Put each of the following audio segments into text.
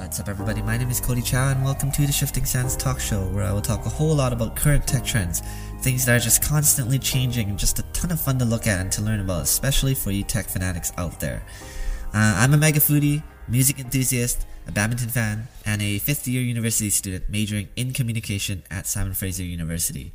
What's up, everybody? My name is Cody Chow, and welcome to the Shifting Sands Talk Show, where I will talk a whole lot about current tech trends, things that are just constantly changing, and just a ton of fun to look at and to learn about, especially for you tech fanatics out there. Uh, I'm a mega foodie, music enthusiast, a badminton fan, and a fifth year university student majoring in communication at Simon Fraser University.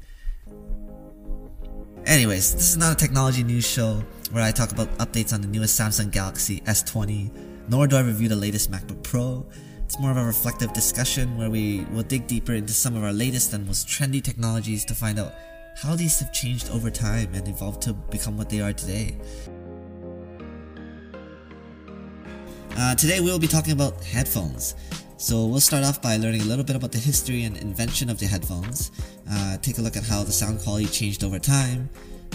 Anyways, this is not a technology news show where I talk about updates on the newest Samsung Galaxy S20, nor do I review the latest MacBook Pro. It's more of a reflective discussion where we will dig deeper into some of our latest and most trendy technologies to find out how these have changed over time and evolved to become what they are today. Uh, today we will be talking about headphones. So we'll start off by learning a little bit about the history and invention of the headphones, uh, take a look at how the sound quality changed over time,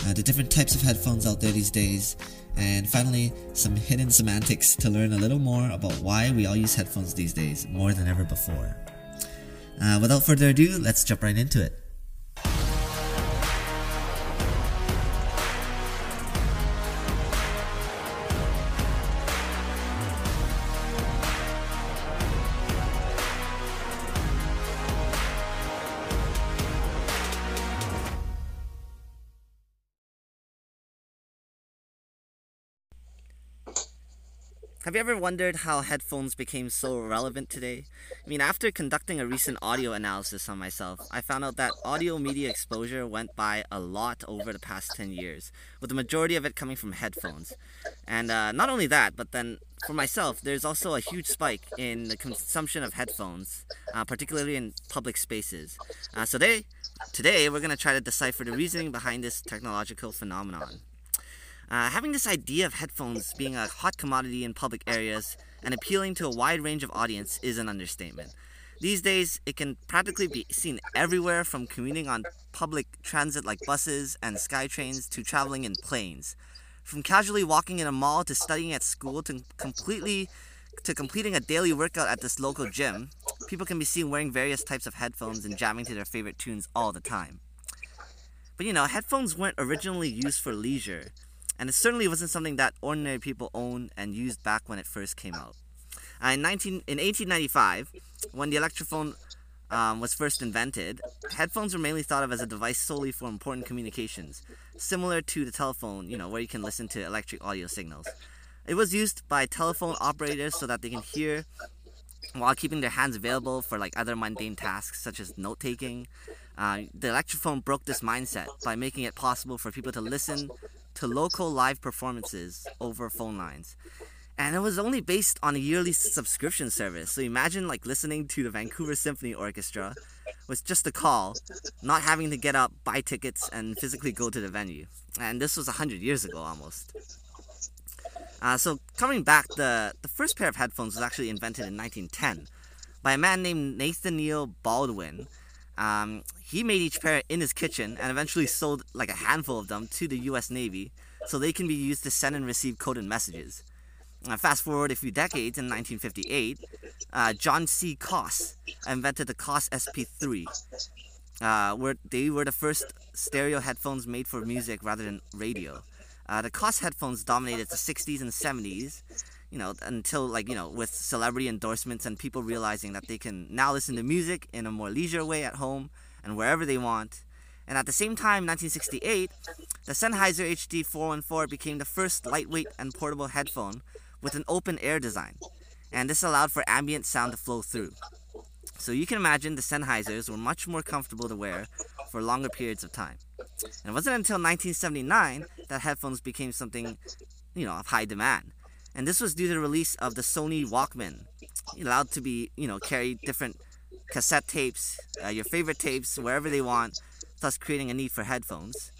uh, the different types of headphones out there these days, and finally some hidden semantics to learn a little more about why we all use headphones these days more than ever before. Uh, without further ado, let's jump right into it. Have you ever wondered how headphones became so relevant today? I mean, after conducting a recent audio analysis on myself, I found out that audio media exposure went by a lot over the past 10 years, with the majority of it coming from headphones. And uh, not only that, but then for myself, there's also a huge spike in the consumption of headphones, uh, particularly in public spaces. Uh, so today, today, we're going to try to decipher the reasoning behind this technological phenomenon. Uh, having this idea of headphones being a hot commodity in public areas and appealing to a wide range of audience is an understatement. These days, it can practically be seen everywhere from commuting on public transit like buses and SkyTrains to traveling in planes. From casually walking in a mall to studying at school to completely to completing a daily workout at this local gym, people can be seen wearing various types of headphones and jamming to their favorite tunes all the time. But you know, headphones weren't originally used for leisure and it certainly wasn't something that ordinary people owned and used back when it first came out. Uh, in, 19, in 1895, when the electrophone um, was first invented, headphones were mainly thought of as a device solely for important communications, similar to the telephone, you know, where you can listen to electric audio signals. It was used by telephone operators so that they can hear while keeping their hands available for like other mundane tasks such as note taking. Uh, the electrophone broke this mindset by making it possible for people to listen to local live performances over phone lines. And it was only based on a yearly subscription service. So imagine like listening to the Vancouver Symphony Orchestra with just a call, not having to get up, buy tickets, and physically go to the venue. And this was 100 years ago almost. Uh, so coming back, the, the first pair of headphones was actually invented in 1910 by a man named Nathaniel Baldwin um, he made each pair in his kitchen and eventually sold like a handful of them to the US Navy so they can be used to send and receive coded messages. Fast forward a few decades, in 1958, uh, John C. Koss invented the Koss SP3, uh, where they were the first stereo headphones made for music rather than radio. Uh, the Koss headphones dominated the 60s and 70s, you know, until like, you know, with celebrity endorsements and people realizing that they can now listen to music in a more leisure way at home and wherever they want. And at the same time, 1968, the Sennheiser HD 414 became the first lightweight and portable headphone with an open air design. And this allowed for ambient sound to flow through. So you can imagine the Sennheisers were much more comfortable to wear for longer periods of time. And it wasn't until 1979 that headphones became something, you know, of high demand and this was due to the release of the Sony Walkman, allowed to be you know carry different cassette tapes, uh, your favorite tapes wherever they want, thus creating a need for headphones.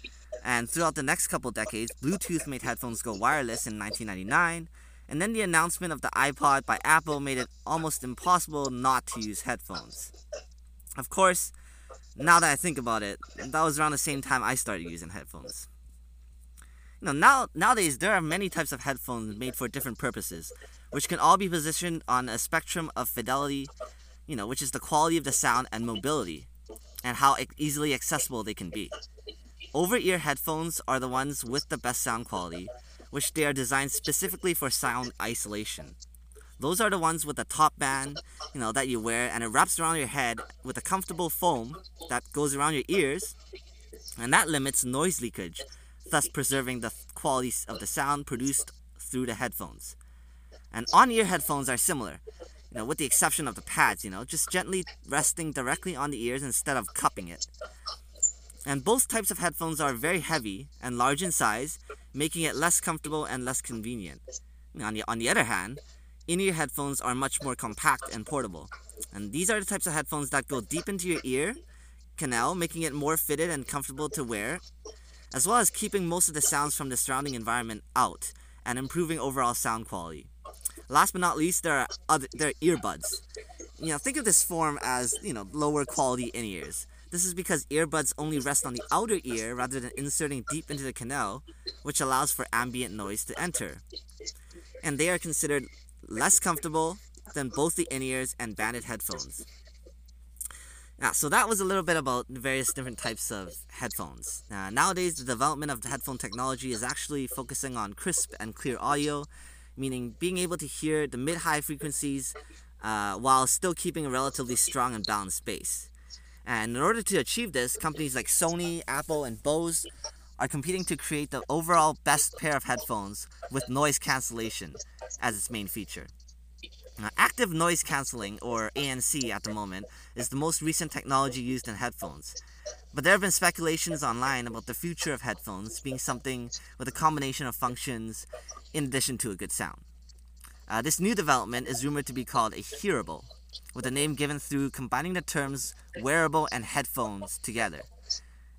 And throughout the next couple decades, Bluetooth made headphones go wireless in 1999, and then the announcement of the iPod by Apple made it almost impossible not to use headphones. Of course, now that I think about it, that was around the same time I started using headphones you know, now nowadays there are many types of headphones made for different purposes, which can all be positioned on a spectrum of fidelity, you know, which is the quality of the sound and mobility, and how easily accessible they can be. Over-ear headphones are the ones with the best sound quality, which they are designed specifically for sound isolation. Those are the ones with the top band, you know, that you wear and it wraps around your head with a comfortable foam that goes around your ears and that limits noise leakage, thus preserving the qualities of the sound produced through the headphones. And on-ear headphones are similar, you know, with the exception of the pads, you know, just gently resting directly on the ears instead of cupping it. And both types of headphones are very heavy and large in size, making it less comfortable and less convenient. On the, on the other hand, in-ear headphones are much more compact and portable. And these are the types of headphones that go deep into your ear canal, making it more fitted and comfortable to wear, as well as keeping most of the sounds from the surrounding environment out and improving overall sound quality. Last but not least, there are other there are earbuds. You know, think of this form as you know lower quality in ears. This is because earbuds only rest on the outer ear rather than inserting deep into the canal, which allows for ambient noise to enter. And they are considered less comfortable than both the in ears and banded headphones. Yeah, so that was a little bit about various different types of headphones. Uh, nowadays, the development of the headphone technology is actually focusing on crisp and clear audio, meaning being able to hear the mid high frequencies uh, while still keeping a relatively strong and balanced bass. And in order to achieve this, companies like Sony, Apple, and Bose are competing to create the overall best pair of headphones with noise cancellation as its main feature. Now, active noise cancelling, or ANC at the moment, is the most recent technology used in headphones. But there have been speculations online about the future of headphones being something with a combination of functions in addition to a good sound. Uh, this new development is rumored to be called a hearable, with a name given through combining the terms wearable and headphones together.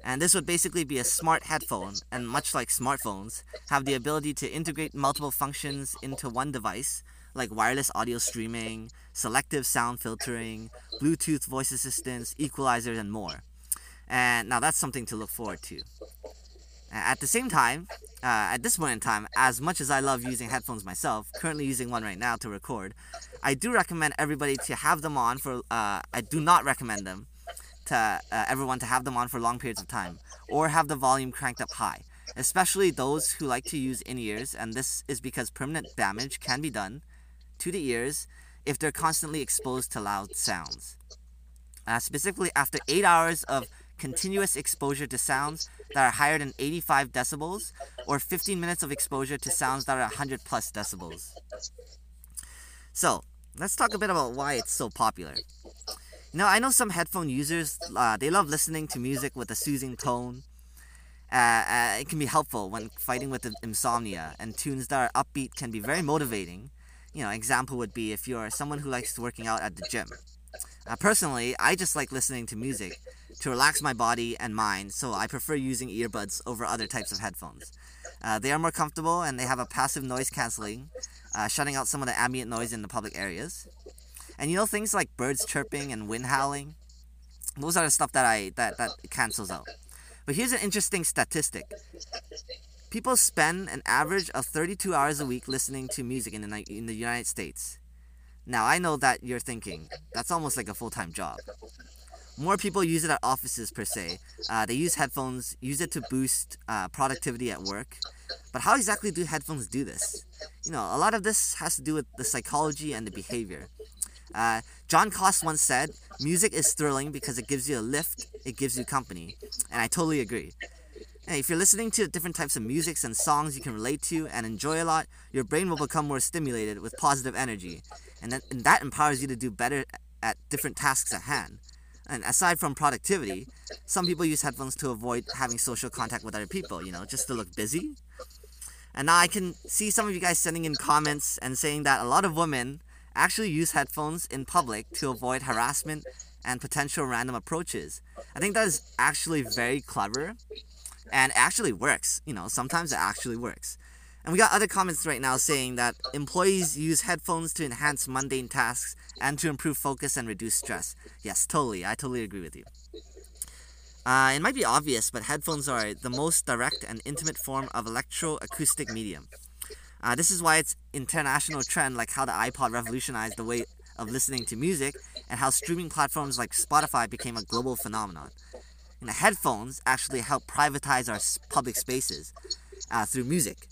And this would basically be a smart headphone, and much like smartphones, have the ability to integrate multiple functions into one device like wireless audio streaming, selective sound filtering, Bluetooth voice assistants, equalizers, and more. And now that's something to look forward to. At the same time, uh, at this point in time, as much as I love using headphones myself, currently using one right now to record, I do recommend everybody to have them on for. Uh, I do not recommend them to uh, everyone to have them on for long periods of time, or have the volume cranked up high, especially those who like to use in ears, and this is because permanent damage can be done to the ears if they're constantly exposed to loud sounds. Uh, specifically, after 8 hours of continuous exposure to sounds that are higher than 85 decibels, or 15 minutes of exposure to sounds that are 100 plus decibels. So, let's talk a bit about why it's so popular. Now, I know some headphone users, uh, they love listening to music with a soothing tone. Uh, uh, it can be helpful when fighting with insomnia, and tunes that are upbeat can be very motivating you know, example would be if you're someone who likes working out at the gym. Uh, personally, I just like listening to music to relax my body and mind, so I prefer using earbuds over other types of headphones. Uh, they are more comfortable and they have a passive noise canceling, uh, shutting out some of the ambient noise in the public areas. And you know things like birds chirping and wind howling, those are the stuff that I that that cancels out. But here's an interesting statistic. People spend an average of 32 hours a week listening to music in the, in the United States. Now, I know that you're thinking, that's almost like a full time job. More people use it at offices, per se. Uh, they use headphones, use it to boost uh, productivity at work. But how exactly do headphones do this? You know, a lot of this has to do with the psychology and the behavior. Uh, John Koss once said, Music is thrilling because it gives you a lift, it gives you company. And I totally agree. And if you're listening to different types of musics and songs you can relate to and enjoy a lot, your brain will become more stimulated with positive energy. And and that empowers you to do better at different tasks at hand. And aside from productivity, some people use headphones to avoid having social contact with other people, you know, just to look busy. And now I can see some of you guys sending in comments and saying that a lot of women actually use headphones in public to avoid harassment and potential random approaches. I think that is actually very clever and actually works. You know, sometimes it actually works. And we got other comments right now saying that employees use headphones to enhance mundane tasks and to improve focus and reduce stress. Yes, totally. I totally agree with you. Uh, it might be obvious, but headphones are the most direct and intimate form of electroacoustic medium. Uh, this is why it's international trend, like how the iPod revolutionized the way of listening to music, and how streaming platforms like Spotify became a global phenomenon. And the headphones actually help privatize our public spaces uh, through music.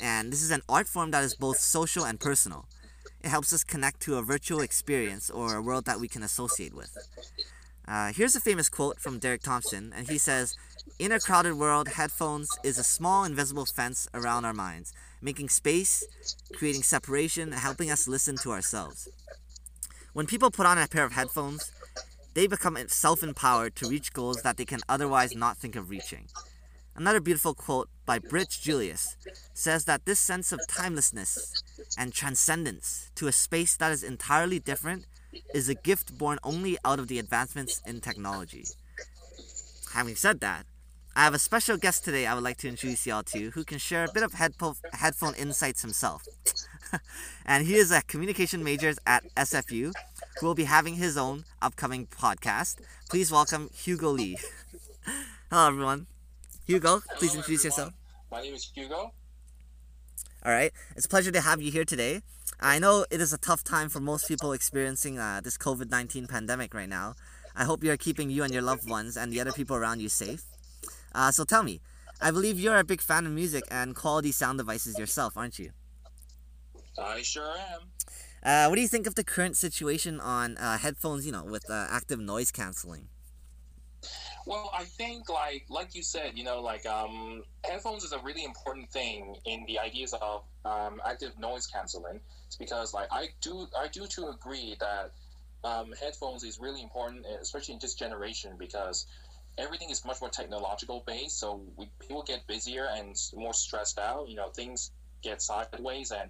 And this is an art form that is both social and personal. it helps us connect to a virtual experience or a world that we can associate with. Uh, here's a famous quote from Derek Thompson, and he says, In a crowded world, headphones is a small invisible fence around our minds, making space, creating separation, and helping us listen to ourselves. When people put on a pair of headphones, they become self empowered to reach goals that they can otherwise not think of reaching. Another beautiful quote by Bridge Julius says that this sense of timelessness and transcendence to a space that is entirely different is a gift born only out of the advancements in technology. Having said that, I have a special guest today I would like to introduce y'all to who can share a bit of headphone, headphone insights himself. and he is a communication major at SFU who will be having his own upcoming podcast. Please welcome Hugo Lee. Hello, everyone. Hugo, please Hello, introduce everyone. yourself. My name is Hugo. All right, it's a pleasure to have you here today. I know it is a tough time for most people experiencing uh, this COVID 19 pandemic right now. I hope you're keeping you and your loved ones and the other people around you safe. Uh, so tell me, I believe you're a big fan of music and quality sound devices yourself, aren't you? I sure am. Uh, what do you think of the current situation on uh, headphones, you know, with uh, active noise canceling? Well, I think like like you said, you know, like um, headphones is a really important thing in the ideas of um, active noise canceling. It's because like I do I do too agree that um, headphones is really important, especially in this generation, because everything is much more technological based. So we, people get busier and more stressed out. You know, things get sideways and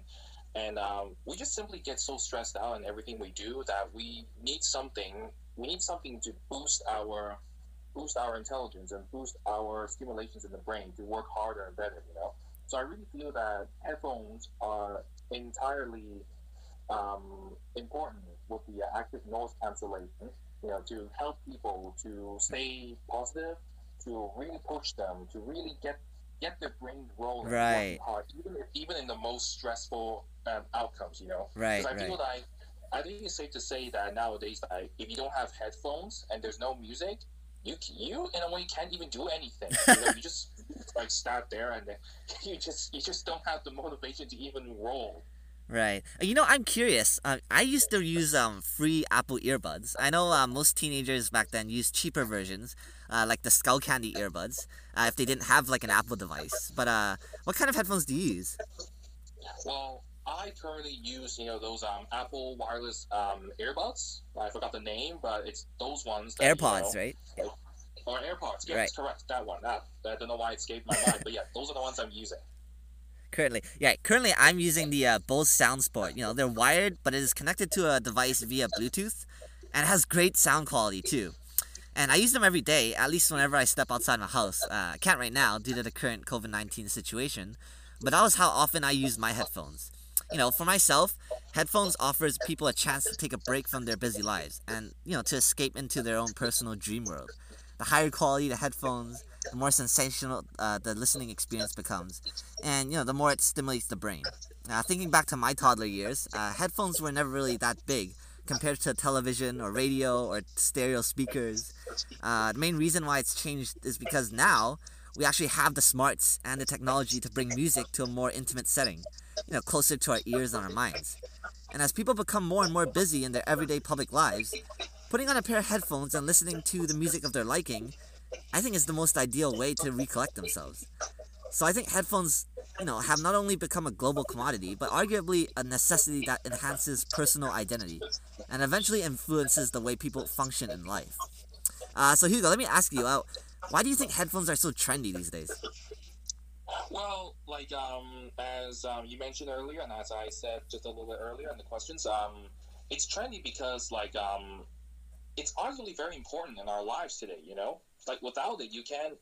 and um, we just simply get so stressed out in everything we do that we need something we need something to boost our boost our intelligence and boost our stimulations in the brain to work harder and better you know so i really feel that headphones are entirely um, important with the active noise cancellation you know to help people to stay positive to really push them to really get get their brain rolling Right. hard even if, even in the most stressful um, outcomes you know Right, I right. feel like I think it's safe to say that nowadays, like if you don't have headphones and there's no music, you you in a way can't even do anything. You, know, you just like start there and then you just you just don't have the motivation to even roll. Right. You know, I'm curious. Uh, I used to use um, free Apple earbuds. I know uh, most teenagers back then used cheaper versions, uh, like the Skullcandy earbuds, uh, if they didn't have like an Apple device. But uh, what kind of headphones do you use? Well, I currently use you know those um Apple wireless um earbuds. I forgot the name, but it's those ones. That, AirPods, you know, right? Or AirPods. Yes, Right. correct. That one. That, I don't know why it escaped my mind, but yeah, those are the ones I'm using. Currently, yeah. Currently, I'm using the uh, Bose SoundSport. You know, they're wired, but it is connected to a device via Bluetooth, and it has great sound quality too. And I use them every day, at least whenever I step outside my house. Uh, I can't right now due to the current COVID nineteen situation, but that was how often I use my headphones. You know, for myself, headphones offers people a chance to take a break from their busy lives and you know to escape into their own personal dream world. The higher quality the headphones, the more sensational uh, the listening experience becomes, and you know the more it stimulates the brain. Uh, thinking back to my toddler years, uh, headphones were never really that big compared to television or radio or stereo speakers. Uh, the main reason why it's changed is because now we actually have the smarts and the technology to bring music to a more intimate setting, you know, closer to our ears and our minds. And as people become more and more busy in their everyday public lives, putting on a pair of headphones and listening to the music of their liking, I think is the most ideal way to recollect themselves. So I think headphones, you know, have not only become a global commodity, but arguably a necessity that enhances personal identity and eventually influences the way people function in life. Uh, so Hugo, let me ask you out. Why do you think headphones are so trendy these days? Well, like um, as um, you mentioned earlier, and as I said just a little bit earlier in the questions, um, it's trendy because like um, it's arguably very important in our lives today. You know, like without it, you can't.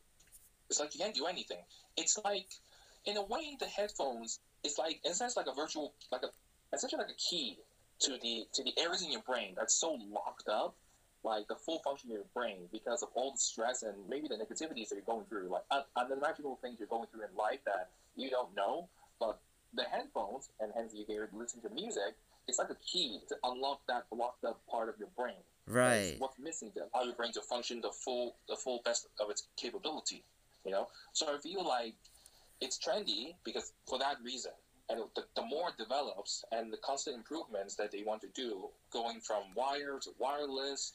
It's like you can't do anything. It's like, in a way, the headphones. It's like in a sense like a virtual, like a essentially like a key to the to the areas in your brain that's so locked up like the full function of your brain because of all the stress and maybe the negativities that you're going through, like un- unimaginable things you're going through in life that you don't know. But the headphones, and hence you hear listen to music, it's like a key to unlock that blocked up part of your brain. Right. What's missing to allow your brain to function the full the full best of its capability. You know, so I feel like it's trendy because for that reason. and the, the more it develops and the constant improvements that they want to do, going from wire to wireless,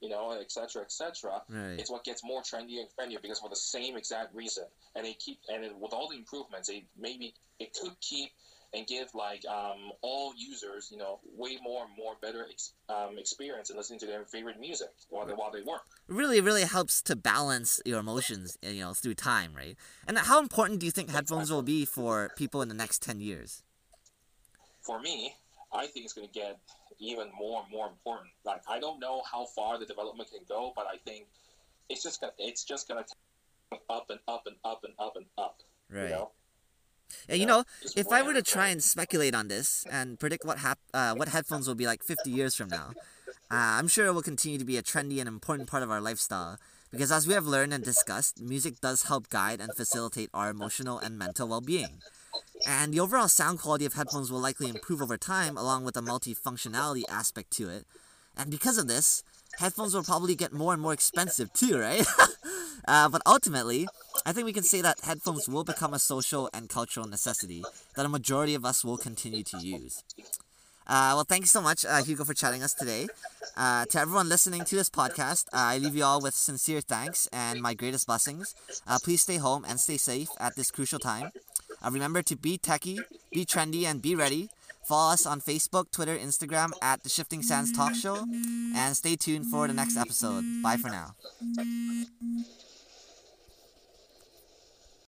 you know, et cetera, et cetera, Right. it's what gets more trendy and trendier because for the same exact reason. And they keep, and it, with all the improvements, they maybe it could keep and give like um, all users, you know, way more and more better ex- um, experience in listening to their favorite music while they while they work. really really helps to balance your emotions you know through time right and how important do you think headphones will be for people in the next 10 years For me, I think it's going to get even more and more important. Like I don't know how far the development can go, but I think it's just gonna it's just gonna up and up and up and up and up. You know? yeah, you know if i were to try and speculate on this and predict what hap- uh, what headphones will be like 50 years from now uh, i'm sure it will continue to be a trendy and important part of our lifestyle because as we have learned and discussed music does help guide and facilitate our emotional and mental well-being and the overall sound quality of headphones will likely improve over time along with the multifunctionality aspect to it and because of this headphones will probably get more and more expensive too right uh, but ultimately i think we can say that headphones will become a social and cultural necessity that a majority of us will continue to use uh, well, thanks so much, uh, Hugo, for chatting us today. Uh, to everyone listening to this podcast, uh, I leave you all with sincere thanks and my greatest blessings. Uh, please stay home and stay safe at this crucial time. Uh, remember to be techie, be trendy, and be ready. Follow us on Facebook, Twitter, Instagram at the Shifting Sands Talk Show, and stay tuned for the next episode. Bye for now.